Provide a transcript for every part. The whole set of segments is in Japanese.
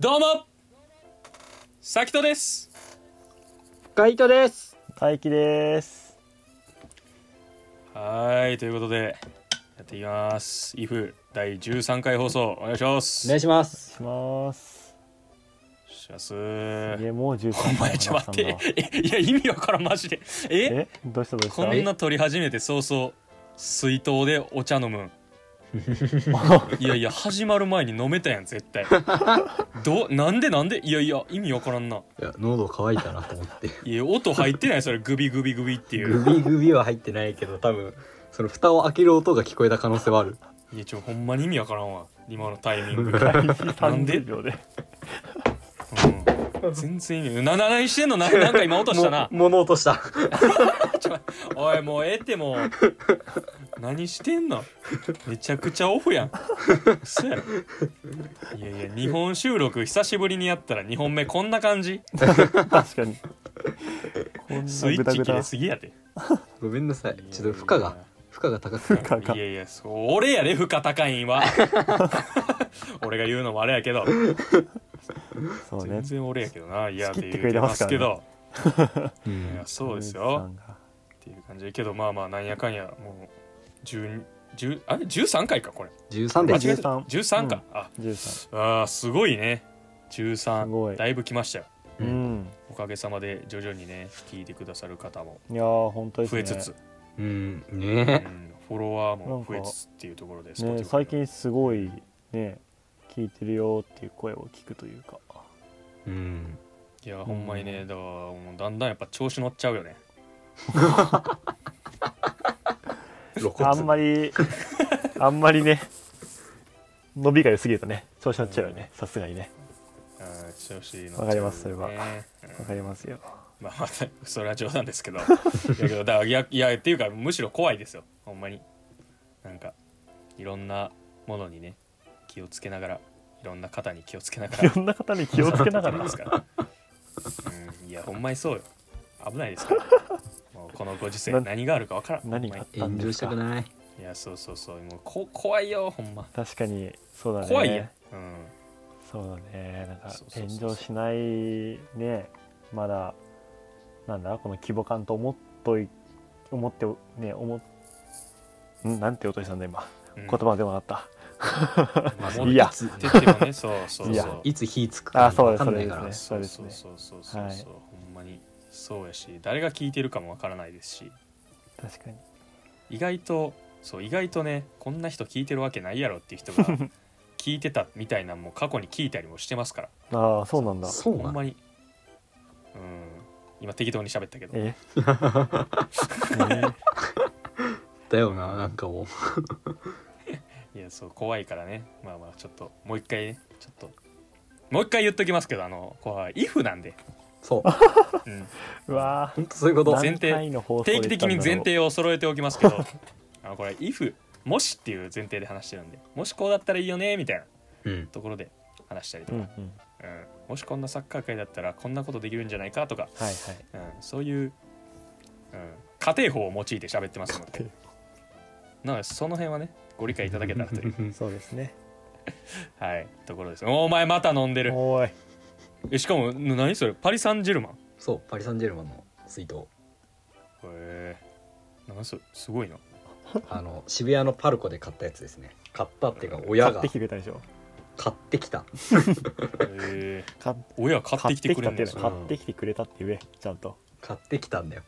どうもさきとです。深糸です。大輝です。はーいということでやっていきます。IF 第13回放送お願いします。お願いします。します。します。いやもう13お前ちょっと待って。えいや意味わからんマジで。え？え？どうしたどうした？こんな撮り始めて早々水筒でお茶飲むん。いやいや始まる前に飲めたやん絶対。どうなんでなんで？いやいや意味わからんな。いや喉乾いたなと思って。いや音入ってないそれ。グビグビグビっていう。グビグビは入ってないけど多分その蓋を開ける音が聞こえた可能性はある。いやちょほんまに意味わからんわ。今のタイミング、なんで？30秒で。うん、全然意味なな何してんの？な なんか今落としたな。も物音した。ち ょおいもうええってもう。何してんの？めちゃくちゃオフやん。嘘やろ。いやいや日本収録久しぶりにやったら2本目こんな感じ。確かに。スイッチ切れすぎやでごめんなさい。ちょっと負荷が負荷が高くて負荷が。いやいやそう俺やで負荷高いんは。俺が言うのもあれやけどそうね。全然俺やけどないやってくれてますからね。けどう いやんそうですさよっていう感じだけどまあまあなんやかんやもう10 10あれ？13回かこれ。13で間違えた。13 13か、あ。13あーすごいね。すご13い。だいぶ来ましたよ。ううん。んおかげさまで徐々にね聞いてくださる方もいやー本当増えつつ、うん。うねん、フォロワーも増えつつっていうところでね Spotify 最近すごいね聞いてるよっていう声を聞くというかうん。いやほんまにねだからもうだんだんやっぱ調子乗っちゃうよね。露骨。あんまりあんまりね伸びが良すぎるとね調子乗っちゃうよね。さすがにね。うん調子乗っちゃうよね。わかりますそれは。うん。わかりますよ。まあまたそれは冗談ですけど。いやけどだからいやいやっていうかむしろ怖いですよ。ほんまに。なんかいろんなものにね気をつけながらいろんな方に気をつけながら。いろんな方に気をつけながら。ですから、うん、いやほんまにそうよ。危ないですから。もうこのご時世な何があるかわからん。何があったん炎上ですか？したくない。いやそうそうそう。もうこ怖いよほんま。確かにそうだね。怖いやん、うん、そうだね。なんか炎上しないね。まだなんだ？この規模感と思っとい思ってね思っん？なんて音したんだ今、うん。言葉でもなったまあもういやつって言ってもね そうそうそう。いつ火つくかあそうです分かんないから。そですね。そうそうそうそうほんまにそうやし誰が聞いてるかもわからないですし。確かに。意外とそう意外とねこんな人聞いてるわけないやろっていう人が 聞いてたみたいなのも過去に聞いたりもしてますから。ああそうなんだ。そうなのほんまに。うん。今適当に喋ったけど。え？だよななんかもいやそう怖いからね。まあまあちょっともう一回ね。ちょっともう一回言っときますけどあのこれ if なんで、うそう。うん、うわ本当そういうこと。前提定期的に前提を揃えておきますけど あのこれ if もしっていう前提で話してるんでもしこうだったらいいよねみたいなうん。ところで話したりとか、ううんうん。うん。もしこんなサッカー界だったらこんなことできるんじゃないかとか、はいはい。うん、そういう、うん、家庭法を用いて喋ってますので。なのでその辺はねご理解いただけたらという、そうですね。はい、ところです。お前また飲んでる。おーい。えしかもな何それ？パリ・サンジェルマン？そうパリ・サンジェルマンの水筒。へえ何それ？すごいな。あの渋谷のパルコで買ったやつですね。買ったっていうか親が。買ってきてくれたでしょ。買ってきた。へえ買っ親買ってきてくれんねん買ってきたっていうの買ってきてくれたって言えちゃんと。買ってきたんだよ。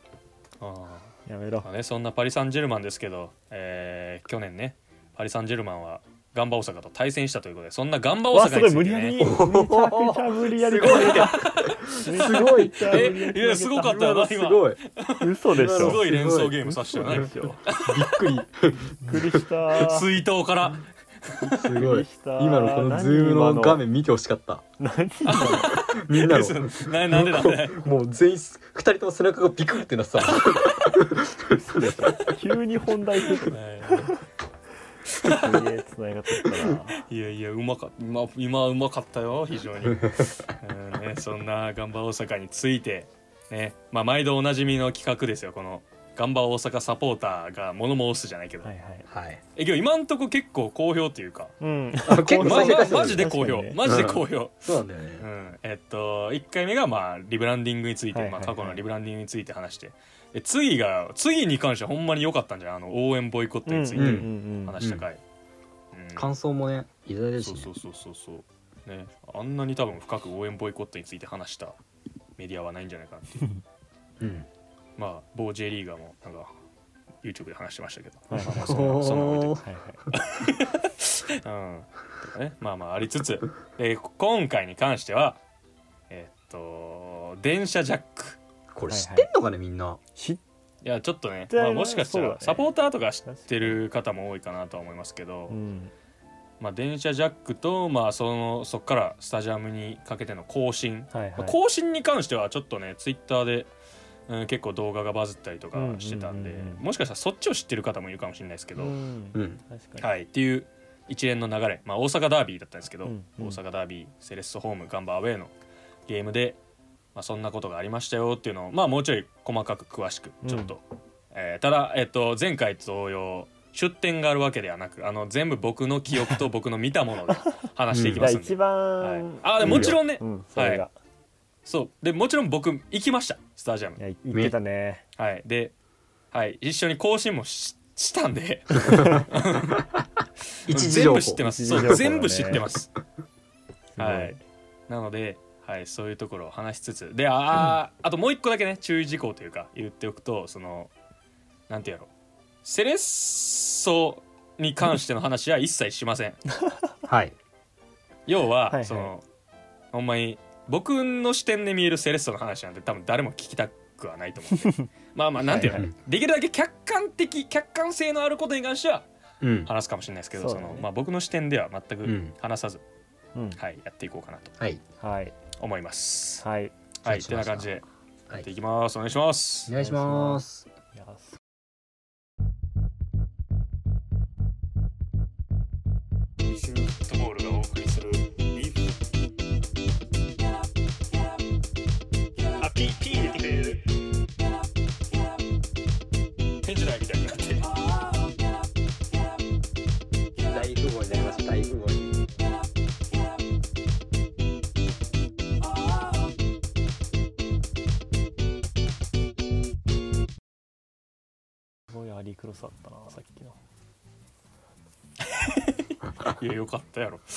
あやめろ。ーまあねそんなパリ・サンジェルマンですけど、えー去年ねパリ・サンジェルマンはガンバ大阪と対戦したということでそんなガンバ大阪について無理やりねめちゃくちゃ無理やりすごいすごいえいやすごかったよな今すごい嘘でしょすごい連想ゲームさせたよねびっくりびっくりした水筒からすごい今のこのズームの画面見てほしかった何みんなのななんでなんでもう全員二人とも背中がビクってなってた嘘でしょ急に本題するとねがってったないやいやうまかった今今うまかったよ非常に、うんね、そんなガンバ大阪についてねまあ毎度おなじみの企画ですよこのガンバ大阪サポーターが物申すじゃないけど、はいはい。はい。え今日今んとこ結構好評っていうか。うん。あ結構まマジで好評。ね。マジで好評、そうなんだよね。うん、えっと1回目がまあリブランディングについて、はいはいはい。まあ、過去のリブランディングについて話してで次が次に関してはほんまに良かったんじゃない？あの応援ボイコットについて話した回、うん。感想もねいただいてるしね。そうそうそうそうそう。ね。あんなに多分深く応援ボイコットについて話したメディアはないんじゃないかなっていう。うん。まあ某 J リーガーもなんか YouTube で話してましたけど、はいまあまあそんな そんな置いといて。はいはい。うん。とかね。まあまあありつつ。で今回に関してはえっと電車ジャックこれ知ってんのかねみんな。知っいやちょっとね、まあ、もしかしたそうだね。らサポーターとか知ってる方も多いかなとは思いますけど、うん。まあ、電車ジャックと、まあ、そのそこからスタジアムにかけての更新、はいはい。まあ更新に関してはちょっとねツイッターで、うん、結構動画がバズったりとかしてたんで、うんうん。うんうんもしかしたらそっちを知ってる方もいるかもしれないですけど、うん。うん。確かに。はい、っていう一連の流れ、まあ、大阪ダービーだったんですけど、うん。うん大阪ダービーセレッソホームガンバアウェーのゲームで、まあ、そんなことがありましたよっていうのを、まあ、もうちょい細かく詳しくちょっと、えーただ、えっと前回と同様出典があるわけではなくあの全部僕の記憶と僕の見たもので話していきますんで、一番、はい。あでもちろんね。うん、それが、そう。でもちろん僕行きました。スタジアム。い、や言ってたね。はい。で、はい、一緒に更新もししたんで。全部知ってます。ね。全部知ってます。すごい。はい。なので、はい、そういうところを話しつつであー、あともう一個だけね注意事項というか言っておくとそのなんてやろう。セレッソに関しての話は一切しません。はい。要は、はいはい。そのほんまに僕の視点で見えるセレッソの話なんて多分誰も聞きたくはないと思うんで。まあまあなんていうの、はいはいできるだけ客観的客観性のあることに関してはうん。話すかもしれないですけどそうだね。そのまあ、僕の視点では全くうん。話さず、うん。はい、やっていこうかなと。はい。はい思います。はいはい、てな感じではいやっていきます。お願いしますお。願いしますフットボールがお送りするごいアリークロスだったなさっきの。いやよかったやろ。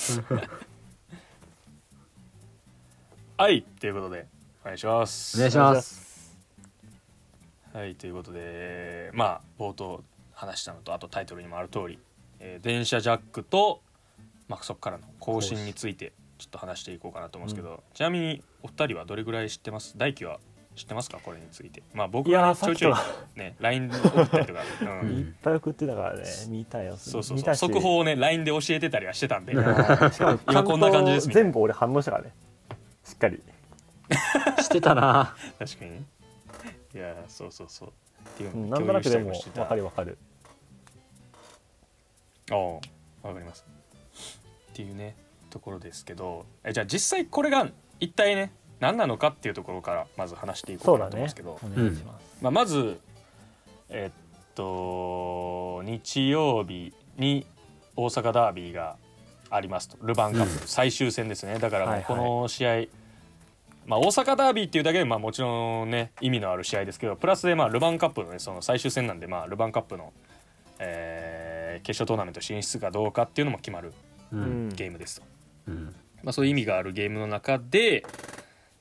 はいということでお願いします。お願いします。はいということでまあ冒頭話したのとあとタイトルにもある通り、えー電車ジャックと、まあ、そこからの更新についてちょっと話していこうかなと思うんですけど、ちなみにお二人はどれぐらい知ってます？大輝は知ってますか？これについて。まあ僕いやは。ちょいちょいね LINE で送ったりとか、う うん。ん、いっぱい送ってたからね見たよ。そうそうそう。速報をね LINE で教えてたりはしてたんで。しかも今こんな感じです全部俺反応したからね。しっかり。してたな。確かにね。いやそうそうそう。っていうなんとなくでりもしてた。も分かる分かる。ああわかります。っていうねところですけど。えじゃあ実際これが一体ね何なのかっていうところからまず話していこううだね。なと思うんですけど、まあ、まずえっと日曜日に大阪ダービーがありますと。ルヴァンカップ最終戦ですね。だからもうこの試合、まあ、大阪ダービーっていうだけでまあもちろんね意味のある試合ですけどプラスでまあルヴァンカップの,、ね、その最終戦なんでまあルヴァンカップの、えー決勝トーナメント進出かどうかっていうのも決まるううんん。ゲームですと、うん。まあ、そういう意味があるゲームの中で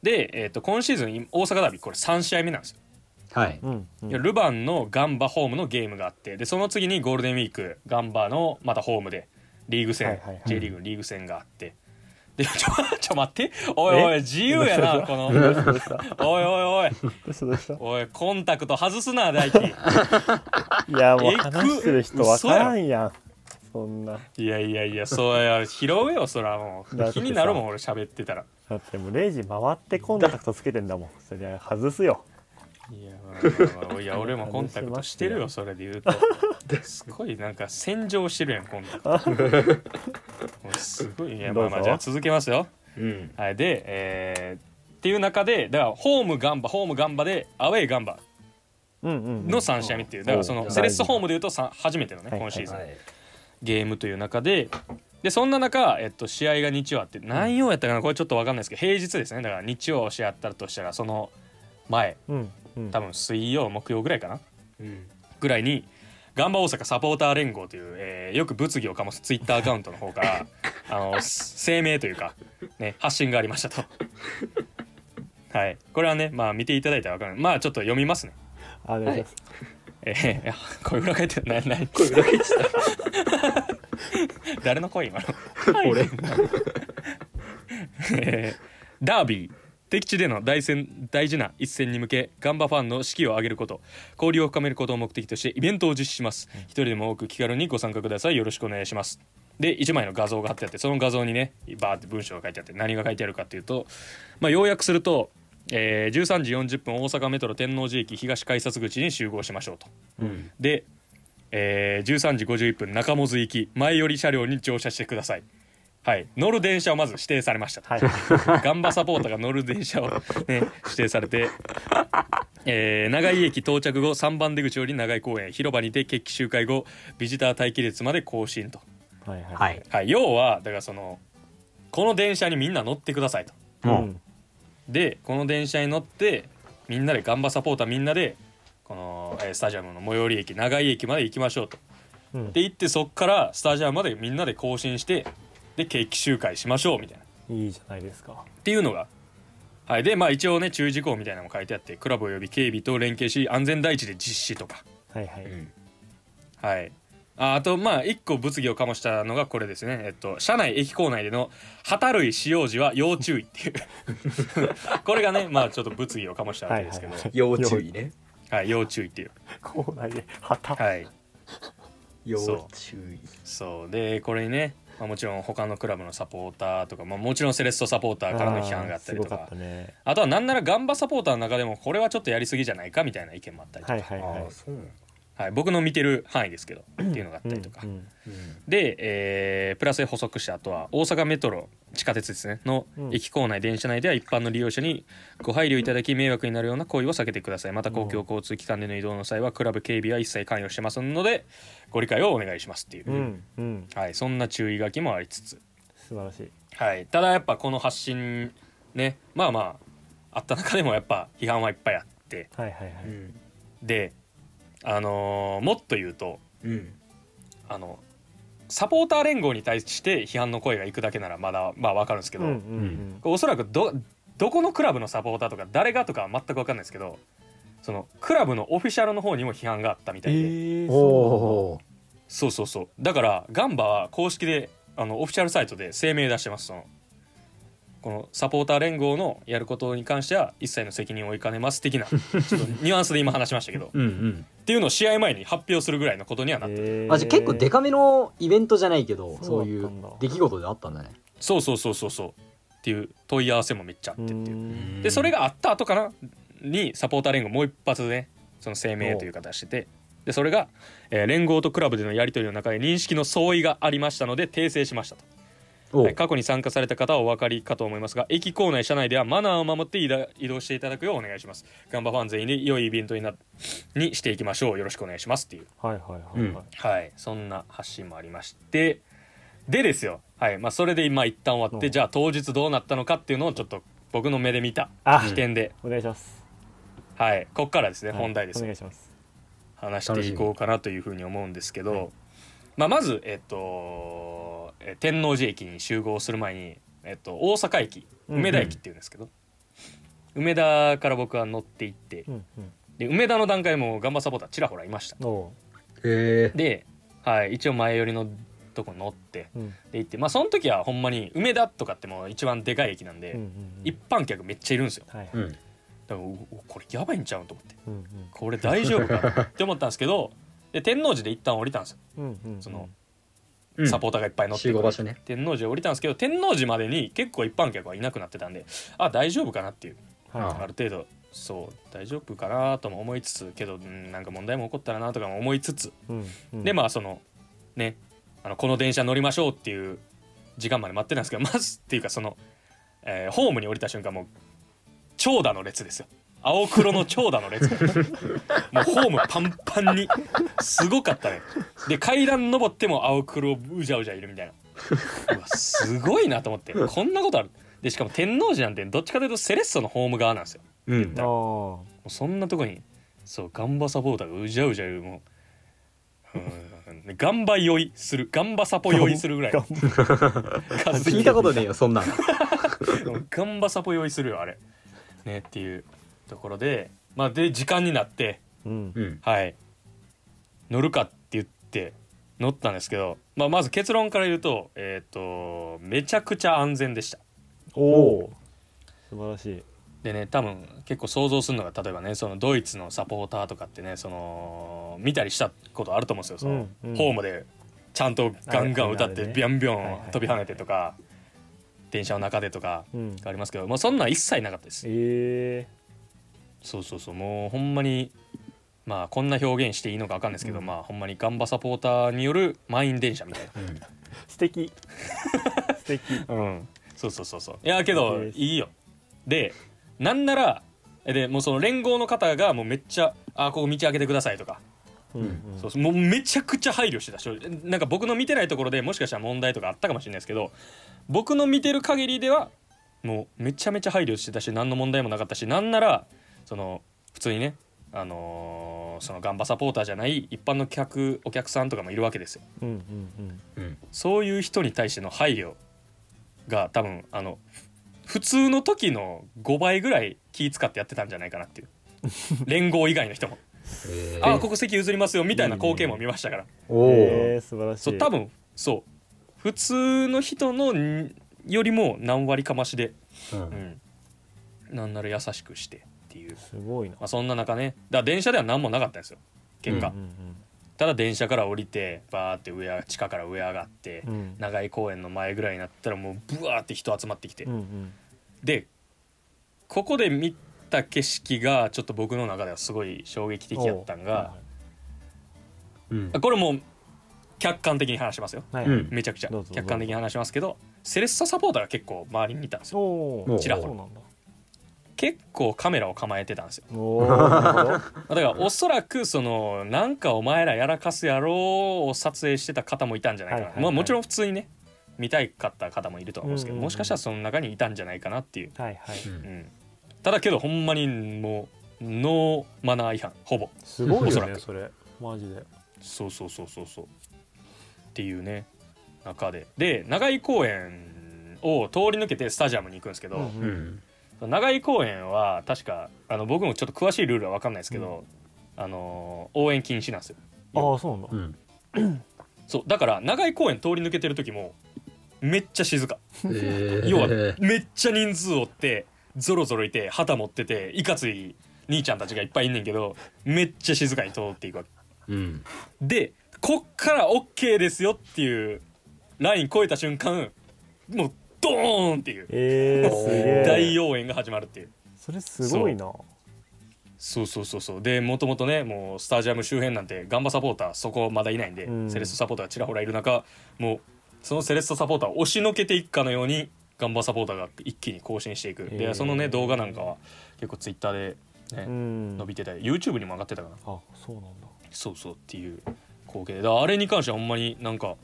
で、えー、と今シーズン大阪ダービーこれ3試合目なんですよ。はい。うんうん。いやルヴァンのガンバホームのゲームがあってでその次にゴールデンウィークガンバのまたホームでリーグ戦、はいはいはい。J リーグのリーグ戦があって。でちょちょ待って。おいおい自由やなこの。おいおいおい。どうした？どうした？おいコンタクト外すな大輝。いやもう話してる人分からんやん。そんな。いやいやいやそうや拾うよそらもう。気になるもん俺喋ってたらだってもう0時回ってコンタクトつけてんだもん。そりゃ外すよ。いやまあまあまあいや 俺もコンタクトしてるよそれで言うと。すごいなんか洗浄してるやんコンタクト。もうすごいいやまあまあじゃあ続けますよ。うん。はいでえーっていう中でだからホームガンバホームガンバでアウェーガンバうんうんうん。の3試合目っていうだからそのセレッソホームでいうとさ初めてのねはい今シーズン。はいゲームという中ででそんな中、えっと、試合が日曜あって何曜やったかな？これちょっと分かんないですけど平日ですね。だから日曜試合あったとしたらその前うんうん。多分水曜木曜ぐらいかな？うん。ぐらいにガンバ大阪サポーター連合という、えーよく物議を醸すツイッターアカウントの方から あの声明というか、ね、発信がありましたと。はい、これはね、まあ、見ていただいたら分かる。まあちょっと読みますね。あお願いします。えーいやこれ裏書いてるななこれ裏返ってた 誰の声今の？俺。えーダービー敵地での大戦大事な一戦に向けガンバファンの士気を上げること。交流を深めることを目的としてイベントを実施します。一人でも多く気軽にご参加ください。よろしくお願いします。で1枚の画像が貼ってあってその画像にねバーって文章が書いてあって何が書いてあるかっていうと、まあ、要約すると、えー13時40分大阪メトロ天王寺駅東改札口に集合しましょうと。うん。で、えー13時51分中本行き前寄り車両に乗車してください。はい。乗る電車をまず指定されました。とはい。ガンバサポーターが乗る電車を、ね、指定されて、えー長井駅到着後3番出口より長井公園広場にて決起集会後ビジター待機列まで更新と、はいはい。はい。はい、要はだからそのこの電車にみんな乗ってくださいと。もん。でこの電車に乗ってみんなでガンバサポーターみんなでこの、えースタジアムの最寄り駅長井駅まで行きましょうと。うん。で行ってそっからスタジアムまでみんなで更新してで決起集会しましょうみたいな。いいじゃないですか。っていうのが。はい。でまあ一応ね注意事項みたいなのも書いてあってクラブおよび警備と連携し安全第一で実施とか。はいはい、うん。はい。ああとまあ一個物議を醸したのがこれですね。えっと車内駅構内での旗類使用時は要注意っていう。これがねまあちょっと物議を醸したわけですけど、はいはい。要注意ね要注意っていう。校内で旗。はい。要注意。そう。でこれにね、まあ、もちろん他のクラブのサポーターとか、まあ、もちろんセレッソサポーターからの批判があったりとか。ーすごかったねあとはなんならガンバサポーターの中でもこれはちょっとやりすぎじゃないかみたいな意見もあったりとか、はいはいはい。ああそうはい、僕の見てる範囲ですけど っていうのがあったりとか、で、えープラスで補足してあとは大阪メトロ地下鉄ですねのうん。駅構内電車内では一般の利用者にご配慮いただき迷惑になるような行為を避けてください。また公共交通機関での移動の際はクラブ警備は一切関与してますのでご理解をお願いしますっていう、うんうん。はい、そんな注意書きもありつつ、素晴らしい。はい、ただやっぱこの発信ねまあまああった中でもやっぱ批判はいっぱいあって。はいはいはい、うんであのーもっと言うとうん。あのサポーター連合に対して批判の声がいくだけならまだまあ分かるんですけど、うんうんおそらくどどこのクラブのサポーターとか誰がとかは全く分かんないですけどそのクラブのオフィシャルの方にも批判があったみたえいで、ー、おそおそうそうそう。だからガンバは公式であのオフィシャルサイトで声明出してますそのこのサポーター連合のやることに関しては一切の責任を負いかねます的な ちょっとニュアンスで今話しましたけど。っうんうん。ていうのを試合前に発表するぐらいのことにはなってあじゃあ結構デカめのイベントじゃないけどそそうういう。出来事であったんだね。そうそうそうそうそう。っていう問い合わせもめっちゃあってっていう。うん。でそれがあった後かなにサポーター連合もう一発ねその声明という形しててでそれが、えー連合とクラブでのやり取りの中で認識の相違がありましたので訂正しましたと、過去に参加された方はお分かりかと思いますが駅構内車内ではマナーを守って移動していただくようお願いします。ガンバファン全員で良いイベントになにしていきましょう。よろしくお願いします。っていう。はいはいはいはい、はい。そんな発信もありまして。でですよ。はい。まあそれで今一旦終わって、うん。じゃあ当日どうなったのかっていうのをちょっと僕の目で見たあ視点で、お願いします。はい。こっからですね、はい。本題ですお願いします。話していこうかなというふうに思うんですけど、まあ、まず、えっと、え天王寺駅に集合する前に、えっと、大阪駅梅田駅っていうんですけど、梅田から僕は乗って行ってうんで梅田の段階でもガンバサポーターちらほらいました。で、はい、一応前寄りのとこ乗ってううん。で行ってまあその時はほんまに梅田とかってもう一番でかい駅なんで、うんうんうん。一般客めっちゃいるんですよ。はいだからこれやばいんちゃうんと思って。うんこれ大丈夫かって思ったんですけどで天王寺で一旦降りたんですよ。うんうんうん。そのうんサポーターがいっぱい乗ってくる集合場所ね。天王寺降りたんですけど天王寺までに結構一般客はいなくなってたんであ大丈夫かなっていう。はい。ある程度そう大丈夫かなとも思いつつけどうんなんか問題も起こったらなとかも思いつつ。うんうん。でまあそのねあのこの電車乗りましょうっていう時間まで待ってたんですけどまずっていうかその、えーホームに降りた瞬間もう長蛇の列ですよ青黒の長蛇の列。もうホームパンパンに。すごかったね。で階段登っても青黒うじゃうじゃいるみたいな。うわすごいなと思って。こんなことある。でしかも天王寺なんてどっちかというとセレッソのホーム側なんですよ。うん。もうそんなとこにそうガンバサポーターがうじゃうじゃいる。もううんガンバ酔いする。ガンバサポ酔いするぐらい。聞いたことねえよそんなん ガンバサポ酔いするよあれ。ねっていうところでまあで時間になってうん。うん。はい。乗るかって言って乗ったんですけど、まあ、まず結論から言うとえっ、とめちゃくちゃ安全でした。おお素晴らしい。でね多分結構想像するのが例えばねそのドイツのサポーターとかってねその見たりしたことあると思うんですよその、うんうん。ホームでちゃんとガンガン歌ってビャンビャン飛び跳ねてとか電車の中でとかうん。ありますけど、まあ、そんなん一切なかったです。えそうそうそう。もうほんまにまあこんな表現していいのか分かんないですけど、うん。まあほんまにガンバサポーターによる満員電車みたいー、素敵。素敵。なうん。そうそうそうそう。いやけどいいよ。でなんならでもうその連合の方がもうめっちゃ「あここ道開けてください」とか、うんうん。そうそう。もうめちゃくちゃ配慮してた正直なんか僕の見てないところでもしかしたら問題とかあったかもしれないですけど僕の見てる限りではもうめちゃめちゃ配慮してたし何の問題もなかったしなんならその普通にねあのーそのガンバサポーターじゃない一般の客お客さんとかもいるわけですよ。うんうんうん。そういう人に対しての配慮が多分あのふ普通の時の5倍ぐらい気使ってやってたんじゃないかなっていう。連合以外の人も「えああここ席譲りますよ」みたいな光景も見ましたから。素晴らしい。そう多分そう。普通の人のんよりも何割かましで、ううんん、なんなら優しくしてっていう、すごいな。まあ、そんな中ねだから電車では何もなかったんですよ。結果、うんただ電車から降りてバーって上地下から上上がって、うん。うん長井公園の前ぐらいになったらもうブワーって人集まってきて、うんうん。でここで見た景色がちょっと僕の中ではすごい衝撃的やったんが、う。ん。これもう客観的に話しますよ。はいめちゃくちゃ。客観的に話しますけどセレッソサポーターが結構周りにいたんですよ。ちらほら。そうなんだ結構カメラを構えてたんですよ。だからおそらくそのなんかお前らやらかすやろうを撮影してた方もいたんじゃないかな、はいはいはい。まあもちろん普通にね見たいかった方もいるとは思うんですけど、うんうんうんもしかしたらその中にいたんじゃないかなっていう、はいはい。うん。うん、ただけどほんまにもうノーマナー違反ほぼ。すごいおそらくよねそれ。マジで。そうそうそうそうそう。っていうね中で。で長井公園を通り抜けてスタジアムに行くんですけど、うん。うん長井公園は確かあの僕もちょっと詳しいルールは分かんないですけど、あの応援禁止なんですよ。ああそうなんだ。うん。そうだから長井公園通り抜けてる時もめっちゃ静か。えー。要は めっちゃ人数おってゾロゾロいて旗持ってていかつい兄ちゃんたちがいっぱいいんねんけどめっちゃ静かに通っていくわけ。うん。でこっから OK ですよっていうライン超えた瞬間もうドーンっていう。えー、すげえ。大応援が始まるっていう。それすごいな。そう。そうそうそうでもともとねもうスタジアム周辺なんてガンバサポーターそこまだいないんで、うん。セレッソサポーターがちらほらいる中もうそのセレッソサポーターを押しのけていくかのようにガンバサポーターが一気に更新していく、へー。でそのね動画なんかは結構ツイッターで、ねうん。伸びてたり YouTube にも上がってたかな。あそうなんだ。そうそうっていう光景。であれに関してはほんまになんか、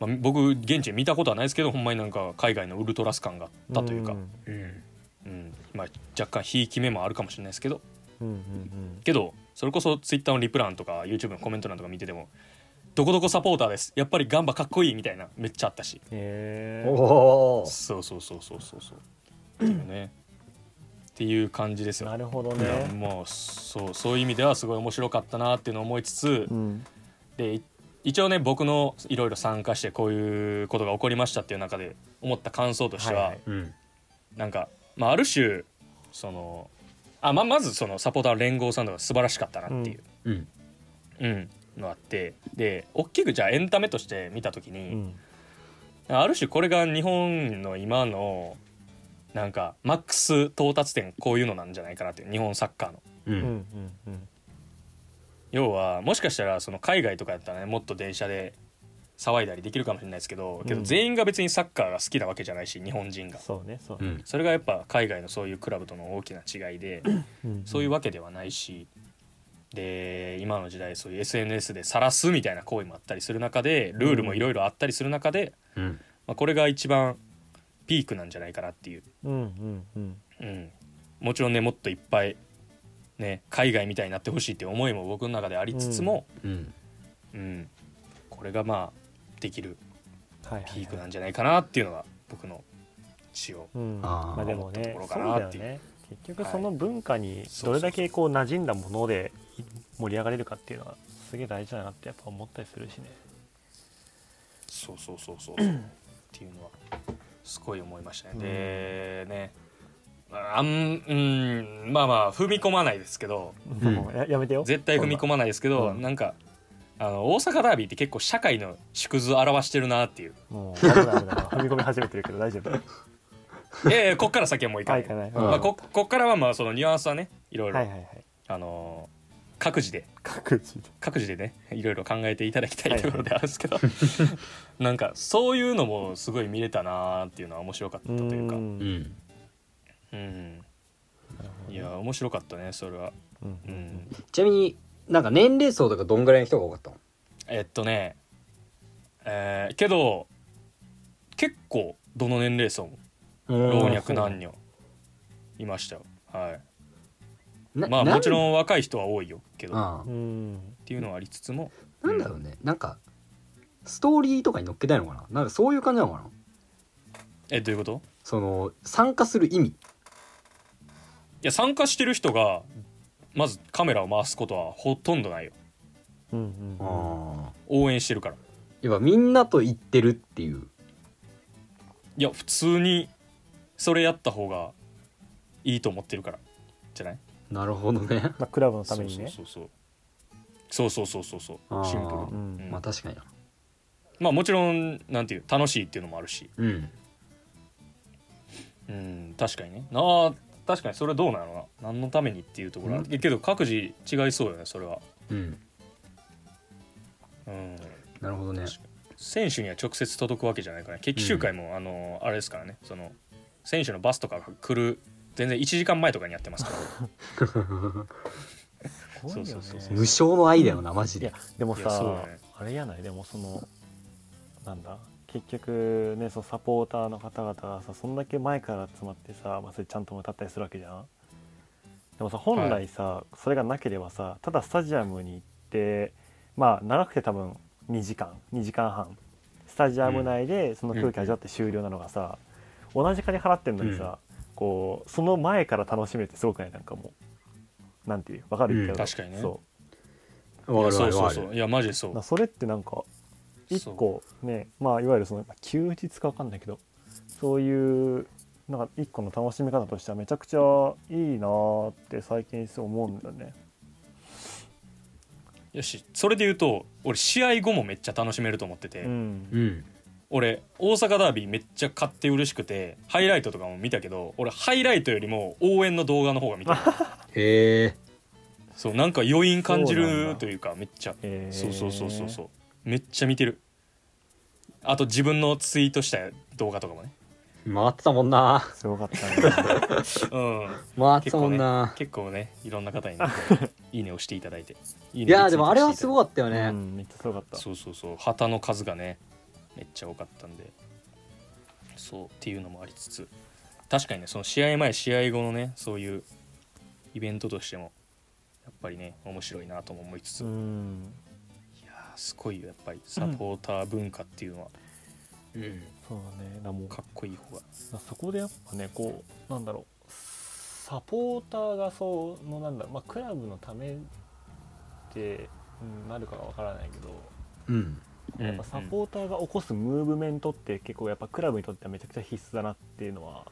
まあ、僕現地で見たことはないですけどほんまになんか海外のウルトラス感があったというか、んうんうん。まあ、若干ひいき目もあるかもしれないですけど。うんうんけどそれこそツイッターのリプランとか YouTube のコメント欄とか見てても「どこどこサポーターです。やっぱりガンバかっこいい」みたいなめっちゃあったし。へえそうそうそうそうそう。そうっていうね。っていう感じですよ。なるほどね。もうそうそういう意味ではすごい面白かったなっていうのを思いつつうん。でい一応ね僕のいろいろ参加してこういうことが起こりましたっていう中で思った感想としては、はいはい。うん。なんか、まあ、ある種そのあままずそのサポーター連合さんとか素晴らしかったなっていう、うん。うん。のあって。で大きくじゃあエンタメとして見た時うに、ん。ある種これが日本の今のなんかマックス到達点こういうのなんじゃないかなっていう日本サッカーの。ううんうんんうん要はもしかしたらその海外とかやったらねもっと電車で騒いだりできるかもしれないですけどけどうん全員が別にサッカーが好きなわけじゃないし日本人が。そうねそうね、うん。それがやっぱ海外のそういうクラブとの大きな違いでうん。そういうわけではないしで今の時代そういう SNS で晒すみたいな行為もあったりする中でルールもいろいろあったりする中で、うん。まあ、これが一番ピークなんじゃないかなっていう、うんうんうん。うん、もちろんねもっといっぱい、ね、海外みたいになってほしいっていう思いも僕の中でありつつも、うん。うん。これがまあできるピークなんじゃないかなっていうのが僕の一応うん、あーまあでもね結局その文化にどれだけこう馴染んだもので盛り上がれるかっていうのはすげえ大事だなってやっぱ思ったりするしね。そうそうそうそう。っていうのはすごい思いましたね。でねあんうんまあまあ踏み込まないですけど。うん。もうややめてよ。絶対踏み込まないですけど、うんなんかあの大阪ダービーって結構社会の縮図を表してるなっていう。もう危ない危ない踏み込み始めてるけど大丈夫。ええこっから先はもういかない。い、はかない、うん。まあ、ここっからはまあそのニュアンスはねいろいろ、はいはいはい。あのー各自で。各自で。各自でねいろいろ考えていただきたはいいところであるんですけど、なんかそういうのもすごい見れたなーっていうのは面白かったうというか。ん。うんうん。いや面白かったねそれは。うん。ううん。んちなみになんか年齢層とかどんぐらいの人が多かったの？えっとねえーけど結構どの年齢層も老若男女いましたよ。はい。なまあもちろんん若い人は多いよけど。っていうのはありつつもなんだろうね。なんかストーリーとかに載っけたいのかな？なんかそういう感じなのかな？えどういうこと？その参加する意味。いや参加してる人がまずカメラを回すことはほとんどないよ。うんうん応援してるから。やっぱみんなと行ってるっていう。いや普通にそれやった方がいいと思ってるから。じゃない？なるほどね。まあ、クラブのためにね。そうそうそうそう。そうそうそうシンプルうに、ん。うん。まあ確かにな。まあもちろんなんていう楽しいっていうのもあるし。うん。うん確かにね。ああ確かにそれどうなの？な何のためにっていうところは、けど各自違いそうよねそれは。うん。うん。なるほどね。選手には直接届くわけじゃないから決起集会も、あのあれですからね。その選手のバスとかが来る全然1時間前とかにやってますから。すごいよね。そうそうそう無償の愛だよなマジで。いやでもさ、だね。あれやない？でもそのなんだ？結局ねそのサポーターの方々がさそんだけ前から集まってさ、まあ、それちゃんと歌ったりするわけじゃん。でもさ本来さ、それがなければさただスタジアムに行ってまあ長くて多分2時間2時間半。スタジアム内でその空気味わって終了なのがさ、同じ金払ってんのにさ、こうその前から楽しめるってすごくない？なんかもうなんていう？わかる？うん確かにね。そう。わかるそうそうわかるわかる。そういやマジでそう。なそれってなんか一個ねまあいわゆるそのまあ休日か分かんないけどそういうなんか一個の楽しみ方としてはめちゃくちゃいいなーって最近すごい思うんだよね。よし。それで言うと俺試合後もめっちゃ楽しめると思ってて、うん。うん。俺大阪ダービーめっちゃ買って嬉しくてハイライトとかも見たけど俺ハイライトよりも応援の動画の方が見てる。へえそうなんか余韻感じるというかめっちゃ。そうそうそうそうそうめっちゃ見てる。あと自分のツイートした動画とかもね。回ってたもんな。すごかったね。うん。回ってたもんな、結構ねいろんな方にね いいねをしていただいて。いいいやでもあれはすごかかったよね、うん、めっちゃすごかった。そうそうそう。旗の数がねめっちゃ多かったんで。そうっていうのもありつつ。確かにねその試合前試合後のねそういうイベントとしてもやっぱりね面白いなとも思いつつ、すごいよやっぱりサポーター文化っていうのは。うん。そうだね。だもう。かっこいい方が。そこでやっぱねこうなんだろう。サポーターがそのなんだろう。まあクラブのためって、うん、なるかがわからないけど。うん。やっぱサポーターが起こすムーブメントって結構やっぱクラブにとってはめちゃくちゃ必須だなっていうのは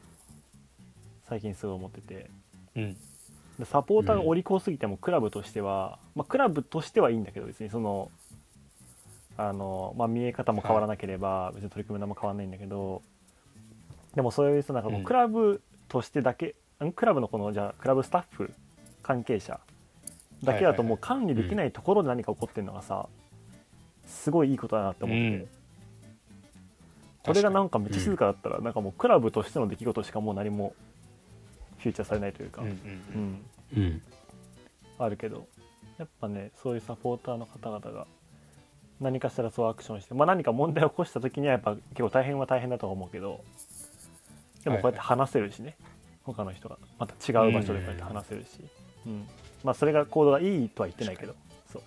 最近すごい思ってて。うん。でサポーターがお利口すぎてもクラブとしては、まあ、クラブとしてはいいんだけど別にそのあの、まあ、見え方も変わらなければ別に取り組みも変わらないんだけどでもそういうさなんかこううん。クラブとしてだけ、ん？クラブのこのじゃあクラブスタッフ関係者だけだともう管理できないところで何か起こってるのがさ、すごいいいことだなって思ってて、うん。これがなんかめっちゃ静かだったら、なんかもうクラブとしての出来事しかもう何もフューチャーされないというか、うんうん。うん。うん。あるけど。やっぱねそういうサポーターの方々が何かしらそうアクションして、まあ、何か問題を起こした時にはやっぱ結構大変は大変だとは思うけど。でもこうやって話せるしね、他の人が。また違う場所でこうやって話せるし、うん。まあ、それが行動がいいとは言ってないけど。そう。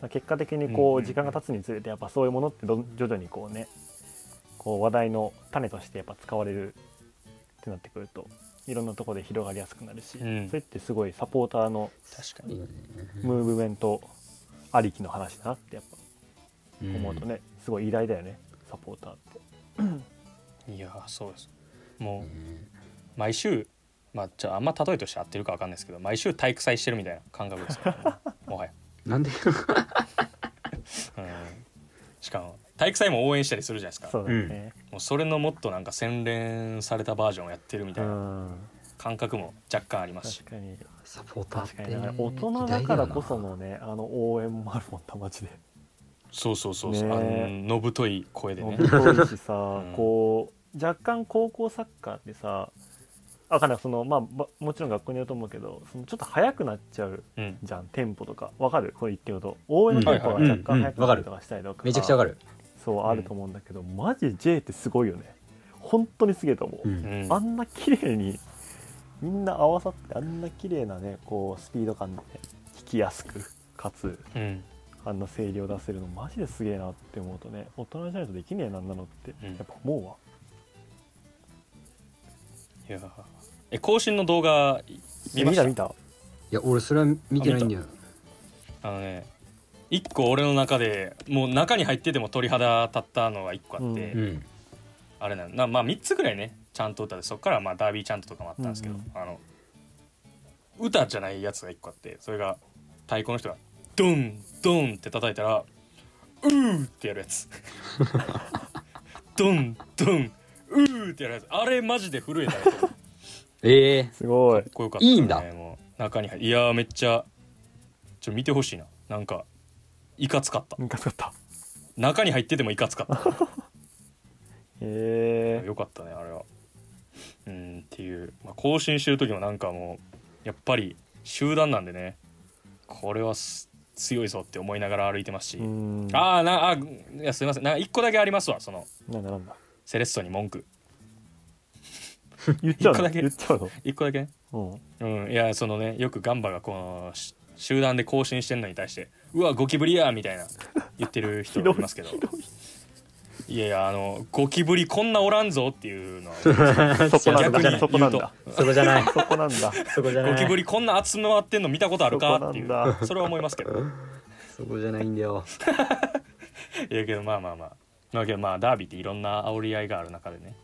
まあ結果的にこうんう時間が経つにつれてやっぱそういうものって徐々にこうねこう話題の種としてやっぱ使われるってなってくるといろんなところで広がりやすくなるし、うん。それってすごいサポーターの確かに。いいよねムーブメントありきの話だなってやっうんぱ思うとね、すごい偉大だよねサポーターって。いやそうです。もうね毎週まあじゃああんま例えとして合ってるかわかんないですけど毎週体育祭してるみたいな感覚ですよ、もはや、なんで？うん、しかも体育祭も応援したりするじゃないですか。そうだよね。もうそれのもっとなんか洗練されたバージョンをやってるみうたいなん。感覚も若干ありますし。確かに。サポーターって大人だからこそのねあの応援もあるもんなマジで。そうそうそうそう、ね。あののぶとい声でね。のぶといしさ、ん。こう若干高校サッカーってさあかんない。そのまあばもちろん学校によると思うけどそのちょっと速くなっちゃううん。じゃん。テンポとか。わかる？これ言ってること。応援のテンポがうん若干速くなったりとかしたりとか、めちゃくちゃわかる。そうあると思うんだけど、マジ J ってすごいよね。本当にすげえと思う、うん。うん。あんな綺麗にみんな合わさってあんな綺麗なねこうスピード感で、ね、弾きやすくかつうんあんな声量出せるのマジですげえなって思うとね大人じゃないとできねえなんなのってうん。やっぱ思うわ、いやえ更新の動画見ました。見た。いや俺それは見てないんだよ。あのね一個俺の中でもう中に入ってても鳥肌立ったのが一個あって、ううん。あれなんなまあ3つぐらいねちゃんと歌でそっからまあダービーチャントとかもあったんですけど、うんうん。あの歌じゃないやつが1個あってそれが太鼓の人がドンドンって叩いたらうーってやるやつ。ドンドンうーってやるやつ。あれマジで震えたよ。かっええすごい。こよかった、ね、いいんだ。もう中に入いやーめっちゃちょ見てほしいな。なんかいかつかった。ムカつかった。中に入っててもいかつかった。へえよかったねあれは。うんっていう、まあ、更新してる時もなんかもうやっぱり集団なんでね。これはす強いぞって思いながら歩いてますし、うん。ああなあいやすいません。なんか一個だけありますわその。なんだなんだ？セレッソに文句。言っちゃうの？一個だけ。言っちゃうの？一個だけ？ねうん。うん。いやそのねよくガンバがこのし集団で更新してんのに対して「うわゴキブリや!」みたいな言ってる人いますけど いいやいやあのゴキブリこんなおらんぞっていうのは。そこなん逆にだそこなんだ。そこじゃない。そこなんだ。そこじゃない。ゴキブリこんな集まってんの見たことあるかっていう。それは思いますけど。そこじゃないんだよ。いやけどまあまあまあ。まあけどまあダービーっていろんな煽り合いがある中でね。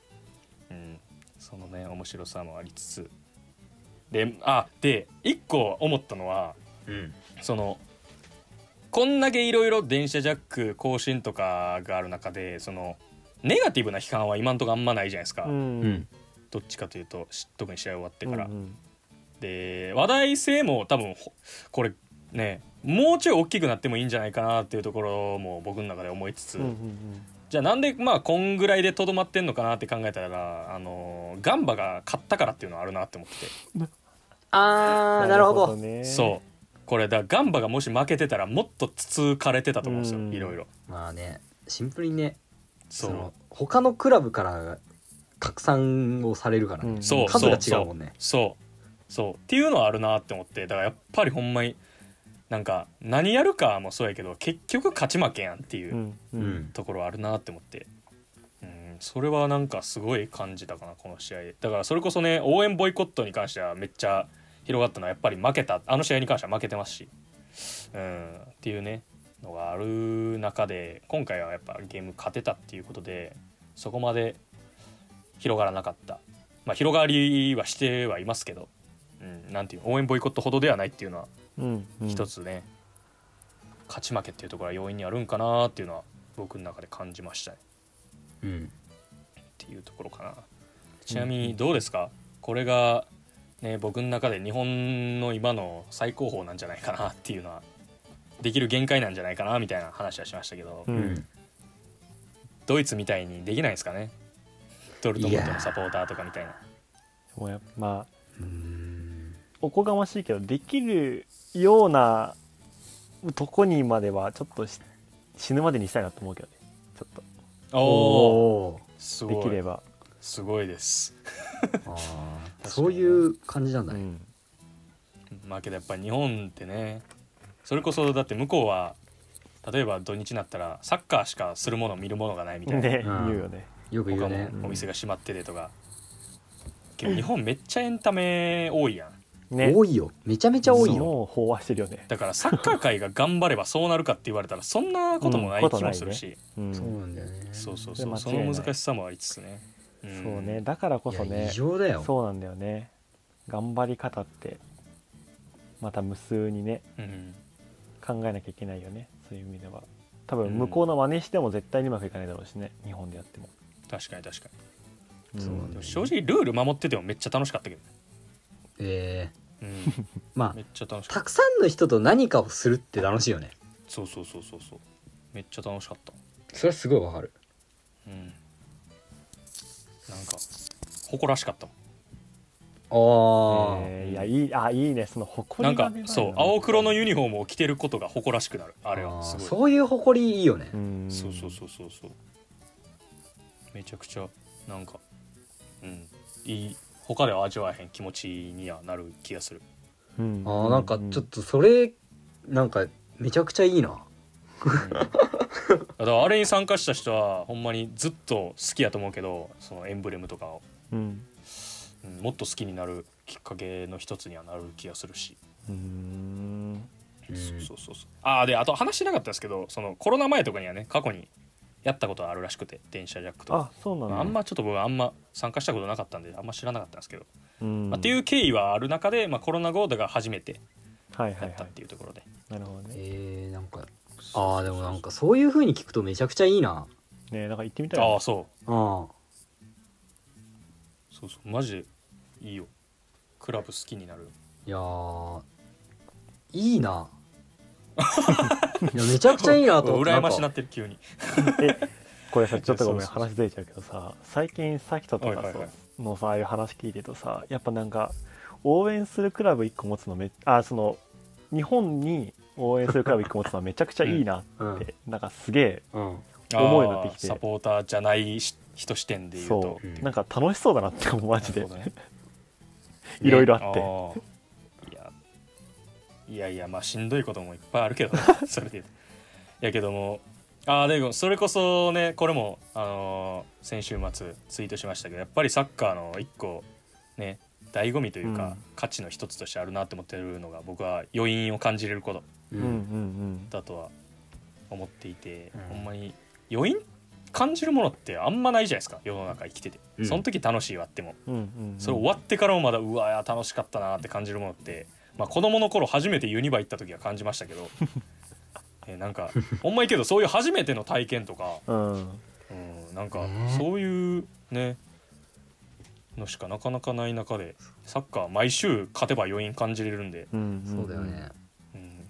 うん。そのね面白さもありつつ。であで一個思ったのはうん。そのこんだけいろいろ電車ジャック更新とかがある中でそのネガティブな批判は今んとこあんまないじゃないですか、うん。うんどっちかというとし特に試合終わってから、うんうん。で話題性も多分ほこれねもうちょい大きくなってもいいんじゃないかなっていうところも僕の中で思いつつ、うんうんじゃあなんでまあこんぐらいでとどまってんのかなって考えたらあのガンバが勝ったからっていうのはあるなって思ってて、あーなるほどね。そうこれだガンバがもし負けてたらもっとつつかれてたと思うんですようん。いろいろ。まあねシンプルにねそそうの他のクラブから拡散をされるからね、うん。そう数がそう違うもんね。そう。そう。っていうのはあるなって思ってだからやっぱりほんまになんか何やるかもそうやけど結局勝ち負けやんっていううん。ううんん。ところあるなって思って、うん、それはなんかすごい感じたかなこの試合。だからそれこそね応援ボイコットに関してはめっちゃ広がったのはやっぱり負けたあの試合に関しては負けてますし、うん、っていうねのがある中で今回はやっぱゲーム勝てたっていうことでそこまで広がらなかった。まあ広がりはしてはいますけど、うん、なんていう応援ボイコットほどではないっていうのはうんうん。一つね、勝ち負けっていうところが要因にあるんかなっていうのは僕の中で感じました。ねうん。っていうところかな。ちなみにどうですか、これがね僕の中で日本の今の最高峰なんじゃないかなっていうのはできる限界なんじゃないかなみたいな話はしましたけど、ううん。んドイツみたいにできないですかね？ドルトムントのサポーターとかみたいな。もうやまあうん。おこがましいけどできるようなとこにまではちょっとし死ぬまでにしたいなと思うけどねちょっおおおとすごい。できれば。すごいですそういう感じなんだねうん。まあけどやっぱり日本ってねそれこそだって向こうは例えば土日になったらサッカーしかするもの見るものがないみたいな、ねうん。言うよね。他よく言うね。もお店が閉まっててとか、けど日本めっちゃエンタメ多いやん。ね。多いよ。めちゃめちゃ多いよ。飽和してるよね。だからサッカー界が頑張ればそうなるかって言われたらそんなこともないうん気もするし、うんそうなんだよね。そうそうそう。その難しさもありつつね、んそうね。だからこそね異常だよ。そうなんだよね。頑張り方ってまた無数にねうん。考えなきゃいけないよね。そういう意味では。多分向こうの真似しても絶対にうまくいかないだろうしね。日本でやっても、確かに確かうん。そうなんだよにでも正直ルール守っててもめっちゃ楽しかったけどね、えうん、ー まめっちゃ楽しかった。あたくさんの人と何かをするって楽しいよね。そうそうそうそうそう。めっちゃ楽しかった。それはすごいわかる。うんなんか誇らしかったもん。ああ、えーいやいいあいいねその誇なんかりが芽生えるそう青黒のユニフォームを着てることが誇らしくなるあれは。すごい。そういう誇りいいよね、うん。そうそうそうそうそうめちゃくちゃなんかうんいい他では味わえへん気持ちにはなる気がする。うん。あーなんかちょっとそれなんかめちゃくちゃいいな。うんだからあれに参加した人はほんまにずっと好きやと思うけどそのエンブレムとかを、うん。うんもっと好きになるきっかけの一つにはなる気がするし、うんうん。そうそうそうそう。ああであと話してなかったですけどそのコロナ前とかにはね過去にやったことあるらしくて電車ジャックとか。あそうなんだ、まああんまちょっと僕あんま参加したことなかったんであんま知らなかったんですけど、うん。まあ、っていう経緯はある中で、まあ、コロナ後だが初めてはいはいはい。やったっていうところで、なるほどね。えー、なんかああでもなんかそういう風に聞くとめちゃくちゃいいな。ねなんか行ってみたいああそう。あそうそう。マジでいいよ。クラブ好きになるいやーいいな。いやめちゃくちゃいいなと思って 羨ましなってる急に。これさちょっとごめん 話ずれちゃうけどさ最近さきととかさはいはいはい。のさああいう話聞いてるとさやっぱなんか応援するクラブ1個持つのめあその日本に応援するクラブ1個持つのはめちゃくちゃいいなうん。って、なんかすげえうん。思うようになってきて。サポーターじゃないし人視点で言うと。そう、うんなんか楽しそうだなって思うマジで、ね。いろいろああって。ー。いやいやいやまあしんどいこともいっぱいあるけどね。それで言うと。やけどもああでもそれこそねこれも、あのー先週末ツイートしましたけどやっぱりサッカーの一個ね醍醐味というか、うん。価値の一つとしてあるなって思ってるのが僕は余韻を感じれること。ううんうんんだとは思っていて、うん。ほんまに余韻感じるものってあんまないじゃないですか世の中生きてて、うん。その時楽しいわっても。うんうんうん。それ終わってからもまだうわー楽しかったなって感じるものって、まあ、子供の頃初めてユニバ行った時は感じましたけど えなんかほんまいいけどそういう初めての体験とか、うん。うん、なんかね。そういうねのしかなかなかない中でサッカー毎週勝てば余韻感じれるんで、うんうんん。そうだよね。うん、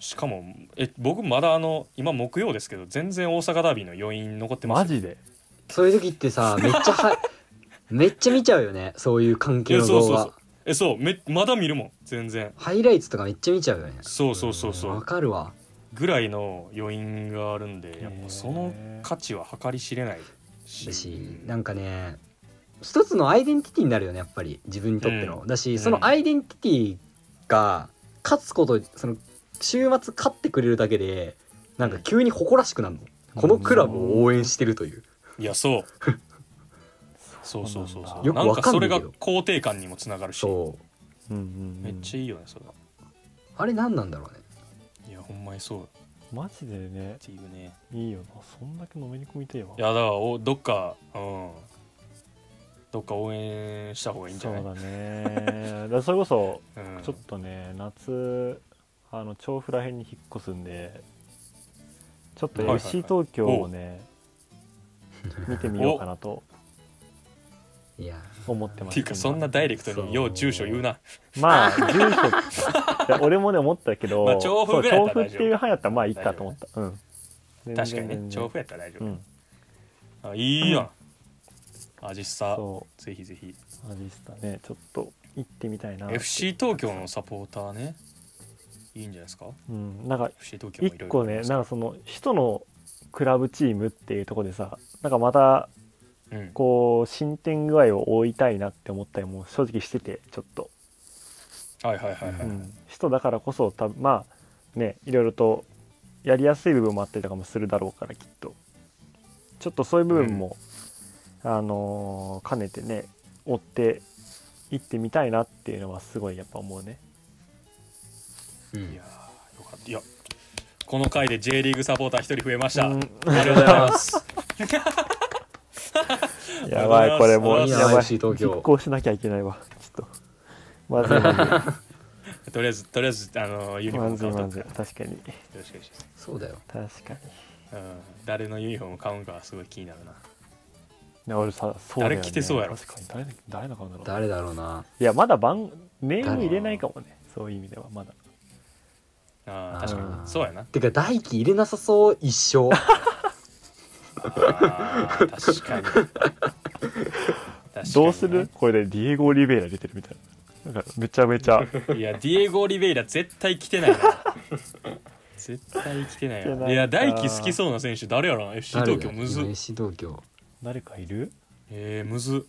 しかもえ僕まだあの今木曜ですけど全然大阪ダービーの余韻残ってますよ。マジで？そういう時ってさめっちゃは めっちゃ見ちゃうよね。そういう関係の動画いやそうそう。そうえそう。めまだ見るもん。全然。ハイライトとかめっちゃ見ちゃうよね。そうそうそうそう。わかるわ。ぐらいの余韻があるんでやっぱその価値は計り知れないし。なんかね一つのアイデンティティになるよねやっぱり。自分にとっての、うん。だしん。そのアイデンティティが勝つことその週末勝ってくれるだけでなんか急に誇らしくなるの。このクラブを応援してるという。いやそう。そうそうそうそう。よくわかんないけど。なんかそれが肯定感にもつながるし。そう。うんうんうん。めっちゃいいよねそれは。あれ何なんだろうね。いやほんまにそう。っマジでね。ていうね。いいよな。そんだけ飲みに込みてえわ。いやだからおどっかうん。どっか応援した方がいいんじゃない？そうだね。だそれこそうん。ちょっとね夏あの調布ら辺に引っ越すんでちょっとはいはいはい。FC 東京をね見てみようかなといや。思ってます。っていうかそんなダイレクトによう。住所言うな。まあ住所。いや俺もね思ったけど、まあ調布ぐらいだったら大丈夫そう調布っていう範囲だったらまあいいかと思った。うん。全然確かにね全然。調布やったら大丈うん。夫あいいやん。アジスタ。そぜひぜひ。うアジスタねちょっと行ってみたいな FC 東京のサポーターねいいんじゃないですか？うんなんか FC 東京もいろいろ一個ねなんかその首都のクラブチームっていうところでさなんかまたうん。こう進展具合を追いたいなって思ったりも正直しててちょっと、はいはいはいはい、うん、首都だからこそ多分まあねいろいろとやりやすい部分もあったりとかもするだろうからきっと。ちょっとそういう部分も、あのー兼ねてね追っていってみたいなっていうのはすごいやっぱ思うねうん。いやーよかった。いやこの回で J リーグサポーター一人増えました、うん。ありがとうございます。やばいこれもうやばい。FC 東京。実行しなきゃいけないわ。ちょっと。まずい。ま とりあえずとりあえずあのユニフォームまずいまずい。買うとくよ確かに。ろしくお願いします。そうだよ。確かに。うん。誰のユニフォーム買うんかはすごい気になるな。ね俺さそうだよね。誰着てそうやろ？確かに。誰誰の顔だろう。誰だろうな。いやまだ番ネーム入れないかもね。そういう意味ではまだあー確かうんに。そうやな。てか大輝入れなさそう一生。あー確かに。確かにね。どうする？これでディエゴ・オリベイラ出てるみたいな。なんかめちゃめちゃ。いやディエゴ・オリベイラ絶対来てないな。絶対来てない来てないいや大輝好きそうな選手誰やろな？FC 東京むず。FC 東京。誰かいる？えー、むず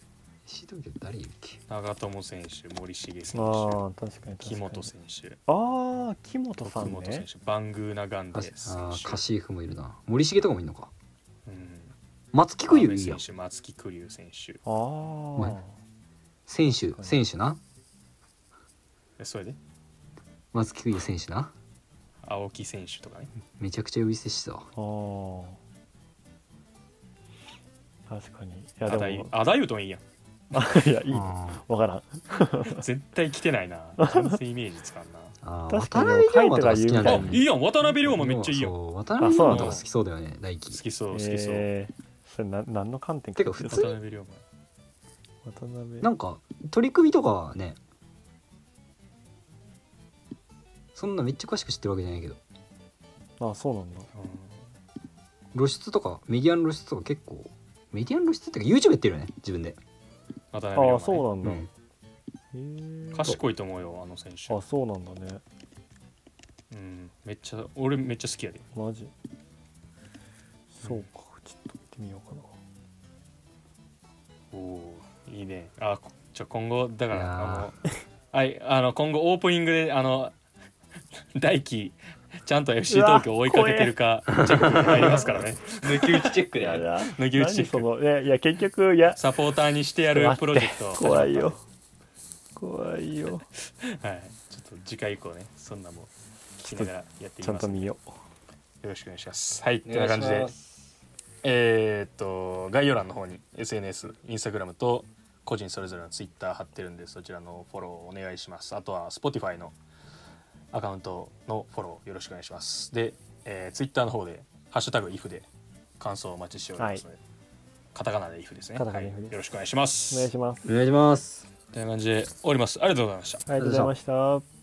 FC 東京誰いるっけ？長友選手森重選手。ああ確かに確かに。木本選手。ああ木本さん徳本選ね手。バングーナガンデあ選あ手。カシーフもいるな。森重とかもいるのか？うん。松木玖生いいや選手松木玖生選手。ああ選手選手な？えそれで？松木玖生選手な？青木選手とかね。めちゃくちゃ呼び捨てしてたわ。あー。確かに。いやあだいでもあだゆともいいやん いやいいわからん。絶対来てないな。全然イメージつかんな。あ確か渡に辺龍馬とか好きなんだあよね。いいやん。渡辺龍馬めっちゃいいやん好そう渡辺龍馬とか好きそうだよね大輝。きそう好きそう、えーそれな何の観点てか普通渡辺龍馬渡辺。なんか取り組みとかはねそんなめっちゃ詳しく知ってるわけじゃないけど。あそうなんだ。露出とかメディアの露出とか結構メディアの露出っていうか YouTube やってるよね自分で、渡辺龍馬、ね、ああそうなんだ、うん。賢いと思うよあの選手。あそうなんだね。うん。めっちゃ俺めっちゃ好きやで。マジ？そうかちょっと行ってみようかな。おおいいね。あこじゃあ今後だからあの はいあの今後オープニングであの 大輝ちゃんと FC 東京追いかけてるかチェック入りますからね。抜き打ちチェックやだ。抜き打ちチェック。何そのいやいや結局いや。サポーターにしてやるプロジェクト。怖いよ。怖いよ。はい。ちょっと次回以降ねそんなもん聞きながらやっていきますちゃんと見よよろしくお願いします。はい。ってな感じで。えーっと概要欄の方に SNS インスタグラムと個人それぞれのツイッター貼ってるんでそちらのフォローお願いします。あとは Spotify のアカウントのフォローよろしくお願いします。で、えー、ツイッターの方で「ハッシュタグ #IF」で感想をお待ちしておりますので、カタカナで IF ですね。カタカナではい。IF です。よろしくお願いします。うお願いします。お願いします。という感じで終わります。ありがとうございました。ありがとうございました